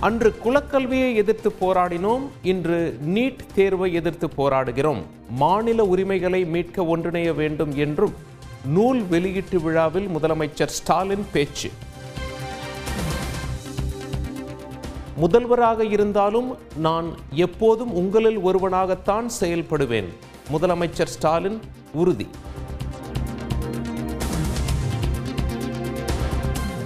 அன்று குலக்கல்வியை எதிர்த்து போராடினோம் இன்று நீட் தேர்வை எதிர்த்து போராடுகிறோம். மாநில உரிமைகளை மீட்க ஒன்றிணைய வேண்டும் என்றும் நூல் வெளியீட்டு விழாவில் முதலமைச்சர் ஸ்டாலின் பேச்சு. முதல்வராக இருந்தாலும் நான் எப்போதும் உங்களில் ஒருவனாகத்தான் செயல்படுவேன். முதலமைச்சர் ஸ்டாலின் உறுதி.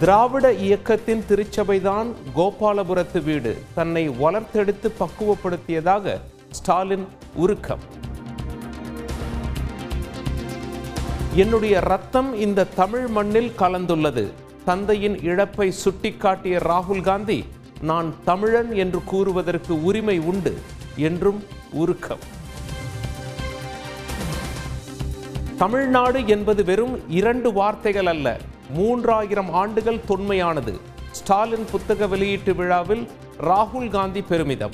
திராவிட இயக்கத்தின் திருச்சபைதான் கோபாலபுரத்து வீடு. தன்னை வளர்த்தெடுத்து பக்குவப்படுத்தியதாக ஸ்டாலின் உருக்கம். என்னுடைய ரத்தம் இந்த தமிழ் மண்ணில் கலந்துள்ளது. தந்தையின் இழப்பை சுட்டிக்காட்டிய ராகுல் காந்தி நான் தமிழன் என்று கூறுவதற்கு உரிமை உண்டு என்றும் உருக்கம். தமிழ்நாடு என்பது வெறும் இரண்டு வார்த்தைகள் அல்ல. மூன்றாயிரம் ஆண்டுகள் தொன்மையானது. ஸ்டாலின் புத்தக வெளியீட்டு விழாவில் ராகுல் காந்தி பெருமிதம்.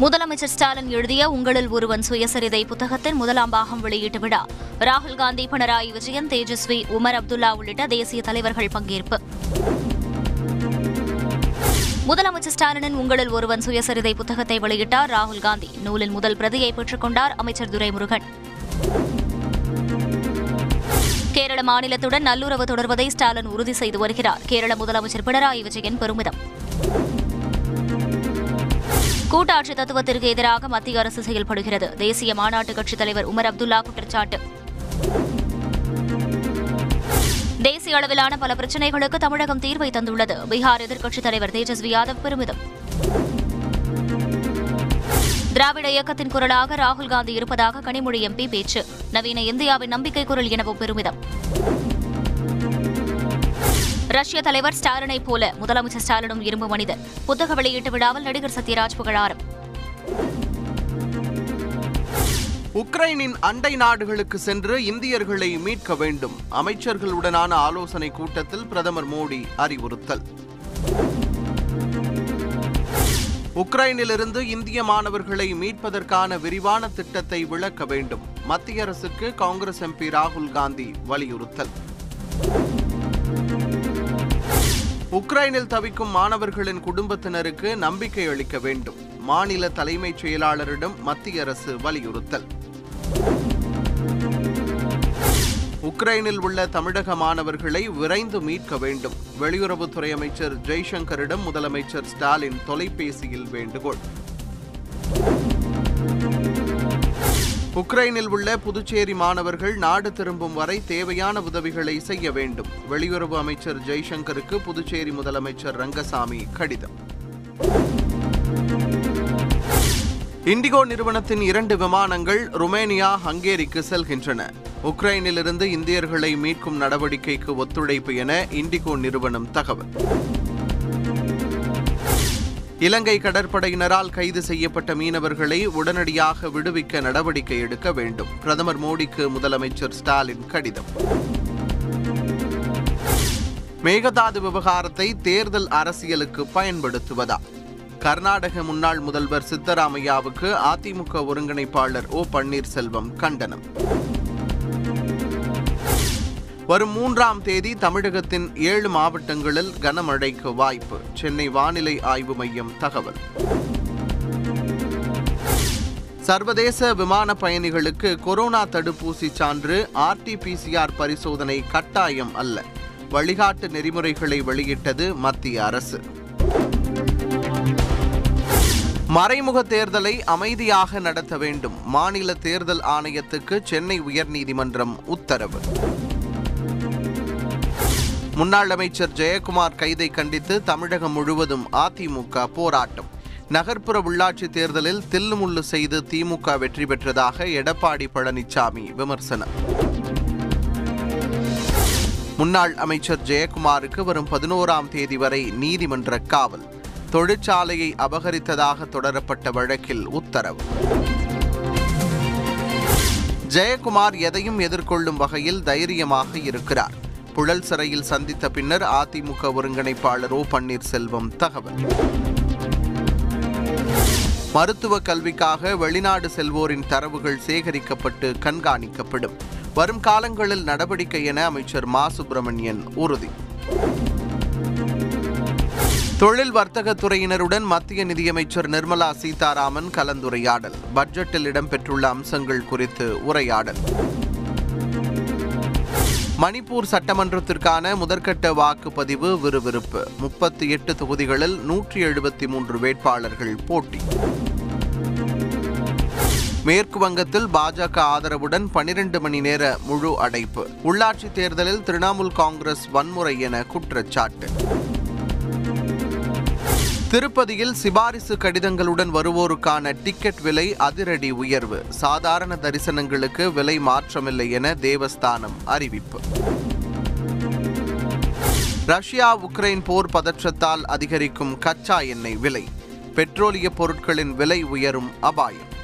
முதலமைச்சர் ஸ்டாலின் எழுதிய உங்களில் ஒருவன் சுயசரிதை புத்தகத்தின் முதலாம் பாகம் வெளியீட்டு விழா. ராகுல் காந்தி பினராயி விஜயன் தேஜஸ்வி உமர் அப்துல்லா உள்ளிட்ட தேசிய தலைவர்கள் பங்கேற்பு. முதலமைச்சர் ஸ்டாலினின் உங்களில் ஒருவன் சுயசரிதை புத்தகத்தை வெளியிட்டார் ராகுல் காந்தி. நூலின் முதல் பிரதியை பெற்றுக் கொண்டார் அமைச்சர் துரைமுருகன். கேரள மாநிலத்துடன் நல்லுறவு தொடர்வதை ஸ்டாலின் உறுதி செய்து வருகிறார். கேரள முதலமைச்சர் பினராயி விஜயன் பெருமிதம். கூட்டாட்சி தத்துவத்திற்கு எதிராக மத்திய அரசு செயல்படுகிறது. தேசிய மாநாட்டு கட்சித் தலைவர் உமர் அப்துல்லா குற்றச்சாட்டு. தேசிய அளவிலான பல பிரச்சினைகளுக்கு தமிழகம் தீர்வை தந்துள்ளது. பீகார் எதிர்க்கட்சித் தலைவர் தேஜஸ்வி யாதவ் பெருமிதம். திராவிட இயக்கத்தின் குரலாக ராகுல் காந்தி இருப்பதாக கனிமொழி எம்பி பேச்சு. நவீன இந்தியாவின் நம்பிக்கை குரல் எனவும் பெருமிதம். ரஷ்ய தலைவர் ஸ்டாலினை போல முதலமைச்சர் ஸ்டாலினும் இரும்பு மனிதர் புத்தக வெளியீட்டு விழாவில் நடிகர் சத்யராஜ் புகழாரம். உக்ரைனின் அண்டை நாடுகளுக்கு சென்று இந்தியர்களை மீட்க வேண்டும். அமைச்சர்களுடனான ஆலோசனை கூட்டத்தில் பிரதமர் மோடி அறிவுறுத்தல். உக்ரைனிலிருந்து இந்திய மாணவர்களை மீட்பதற்கான விரிவான திட்டத்தை விளக்க வேண்டும். மத்திய அரசுக்கு காங்கிரஸ் எம்பி ராகுல் காந்தி வலியுறுத்தல். உக்ரைனில் தவிக்கும் மாணவர்களின் குடும்பத்தினருக்கு நம்பிக்கை அளிக்க வேண்டும். மாநில தலைமைச் செயலாளரிடம் மத்திய அரசு வலியுறுத்தல். உக்ரைனில் உள்ள தமிழக மாணவர்களை விரைந்து மீட்க வேண்டும். வெளியுறவுத்துறை அமைச்சர் ஜெய்சங்கரிடம் முதலமைச்சர் ஸ்டாலின் தொலைபேசியில் வேண்டுகோள். உக்ரைனில் உள்ள புதுச்சேரி மாணவர்கள் நாடு திரும்பும் வரை தேவையான உதவிகளை செய்ய வேண்டும். வெளியுறவு அமைச்சர் ஜெய்சங்கருக்கு புதுச்சேரி முதலமைச்சர் ரங்கசாமி கடிதம். இண்டிகோ நிறுவனத்தின் இரண்டு விமானங்கள் ருமேனியா ஹங்கேரிக்கு செல்கின்றன. உக்ரைனிலிருந்து இந்தியர்களை மீட்கும் நடவடிக்கைக்கு ஒத்துழைப்பு என இண்டிகோ நிறுவனம் தகவல். இலங்கை கடற்படையினரால் கைது செய்யப்பட்ட மீனவர்களை உடனடியாக விடுவிக்க நடவடிக்கை எடுக்க வேண்டும். பிரதமர் மோடிக்கு முதலமைச்சர் ஸ்டாலின் கடிதம். மேகதாது விவகாரத்தை தேர்தல் அரசியலுக்கு பயன்படுத்துவதா? கர்நாடக முன்னாள் முதல்வர் சித்தராமையாவுக்கு அதிமுக ஒருங்கிணைப்பாளர் ஓ பன்னீர்செல்வம் கண்டனம். வரும் மூன்றாம் தேதி தமிழகத்தின் ஏழு மாவட்டங்களில் கனமழைக்கு வாய்ப்பு. சென்னை வானிலை ஆய்வு மையம் தகவல். சர்வதேச விமான பயணிகளுக்கு கொரோனா தடுப்பூசி சான்று ஆர்டிபிசிஆர் பரிசோதனை கட்டாயம் அல்ல. வழிகாட்டு நெறிமுறைகளை வெளியிட்டது மத்திய அரசு. மறைமுக தேர்தலை அமைதியாக நடத்த வேண்டும். மாநில தேர்தல் ஆணையத்துக்கு சென்னை உயர்நீதிமன்றம் உத்தரவு. முன்னாள் அமைச்சர் ஜெயக்குமார் கைதை கண்டித்து தமிழகம் முழுவதும் அதிமுக போராட்டம். நகர்ப்புற உள்ளாட்சி தேர்தலில் தில்லுமுள்ளு செய்து திமுக வெற்றி பெற்றதாக எடப்பாடி பழனிசாமி விமர்சனம். முன்னாள் அமைச்சர் ஜெயக்குமாருக்கு வரும் பதினோராம் தேதி வரை நீதிமன்ற காவல். தொழிற்சாலையை அபகரித்ததாக தொடரப்பட்ட வழக்கில் உத்தரவு. ஜெயக்குமார் எதையும் எதிர்கொள்ளும் வகையில் தைரியமாக இருக்கிறார். புழல் சிறையில் சந்தித்த பின்னர் அதிமுக ஒருங்கிணைப்பாளர் ஓ பன்னீர்செல்வம் தகவல். மருத்துவ கல்விக்காக வெளிநாடு செல்வோரின் தரவுகள் சேகரிக்கப்பட்டு கண்காணிக்கப்படும். வரும் காலங்களில் நடவடிக்கை என அமைச்சர் மா. சுப்பிரமணியன் உறுதி. தொழில் வர்த்தகத்துறையினருடன் மத்திய நிதியமைச்சர் நிர்மலா சீதாராமன் கலந்துரையாடல். பட்ஜெட்டில் இடம்பெற்றுள்ள அம்சங்கள் குறித்து உரையாடல். மணிப்பூர் சட்டமன்றத்திற்கான முதற்கட்ட வாக்குப்பதிவு விறுவிறுப்பு. முப்பத்தி எட்டு தொகுதிகளில் நூற்றி எழுபத்தி மூன்று வேட்பாளர்கள் போட்டி. மேற்கு வங்கத்தில் பாஜக ஆதரவுடன் பனிரெண்டு மணி நேர முழு அடைப்பு. உள்ளாட்சி தேர்தலில் திரிணாமுல் காங்கிரஸ் வன்முறை என குற்றச்சாட்டு. திருப்பதியில் சிபாரிசு கடிதங்களுடன் வருவோருக்கான டிக்கெட் விலை அதிரடி உயர்வு. சாதாரண தரிசனங்களுக்கு விலை மாற்றமில்லை என தேவஸ்தானம் அறிவிப்பு. ரஷ்யா உக்ரைன் போர் பதற்றத்தால் அதிகரிக்கும் கச்சா எண்ணெய் விலை. பெட்ரோலிய பொருட்களின் விலை உயரும் அபாயம்.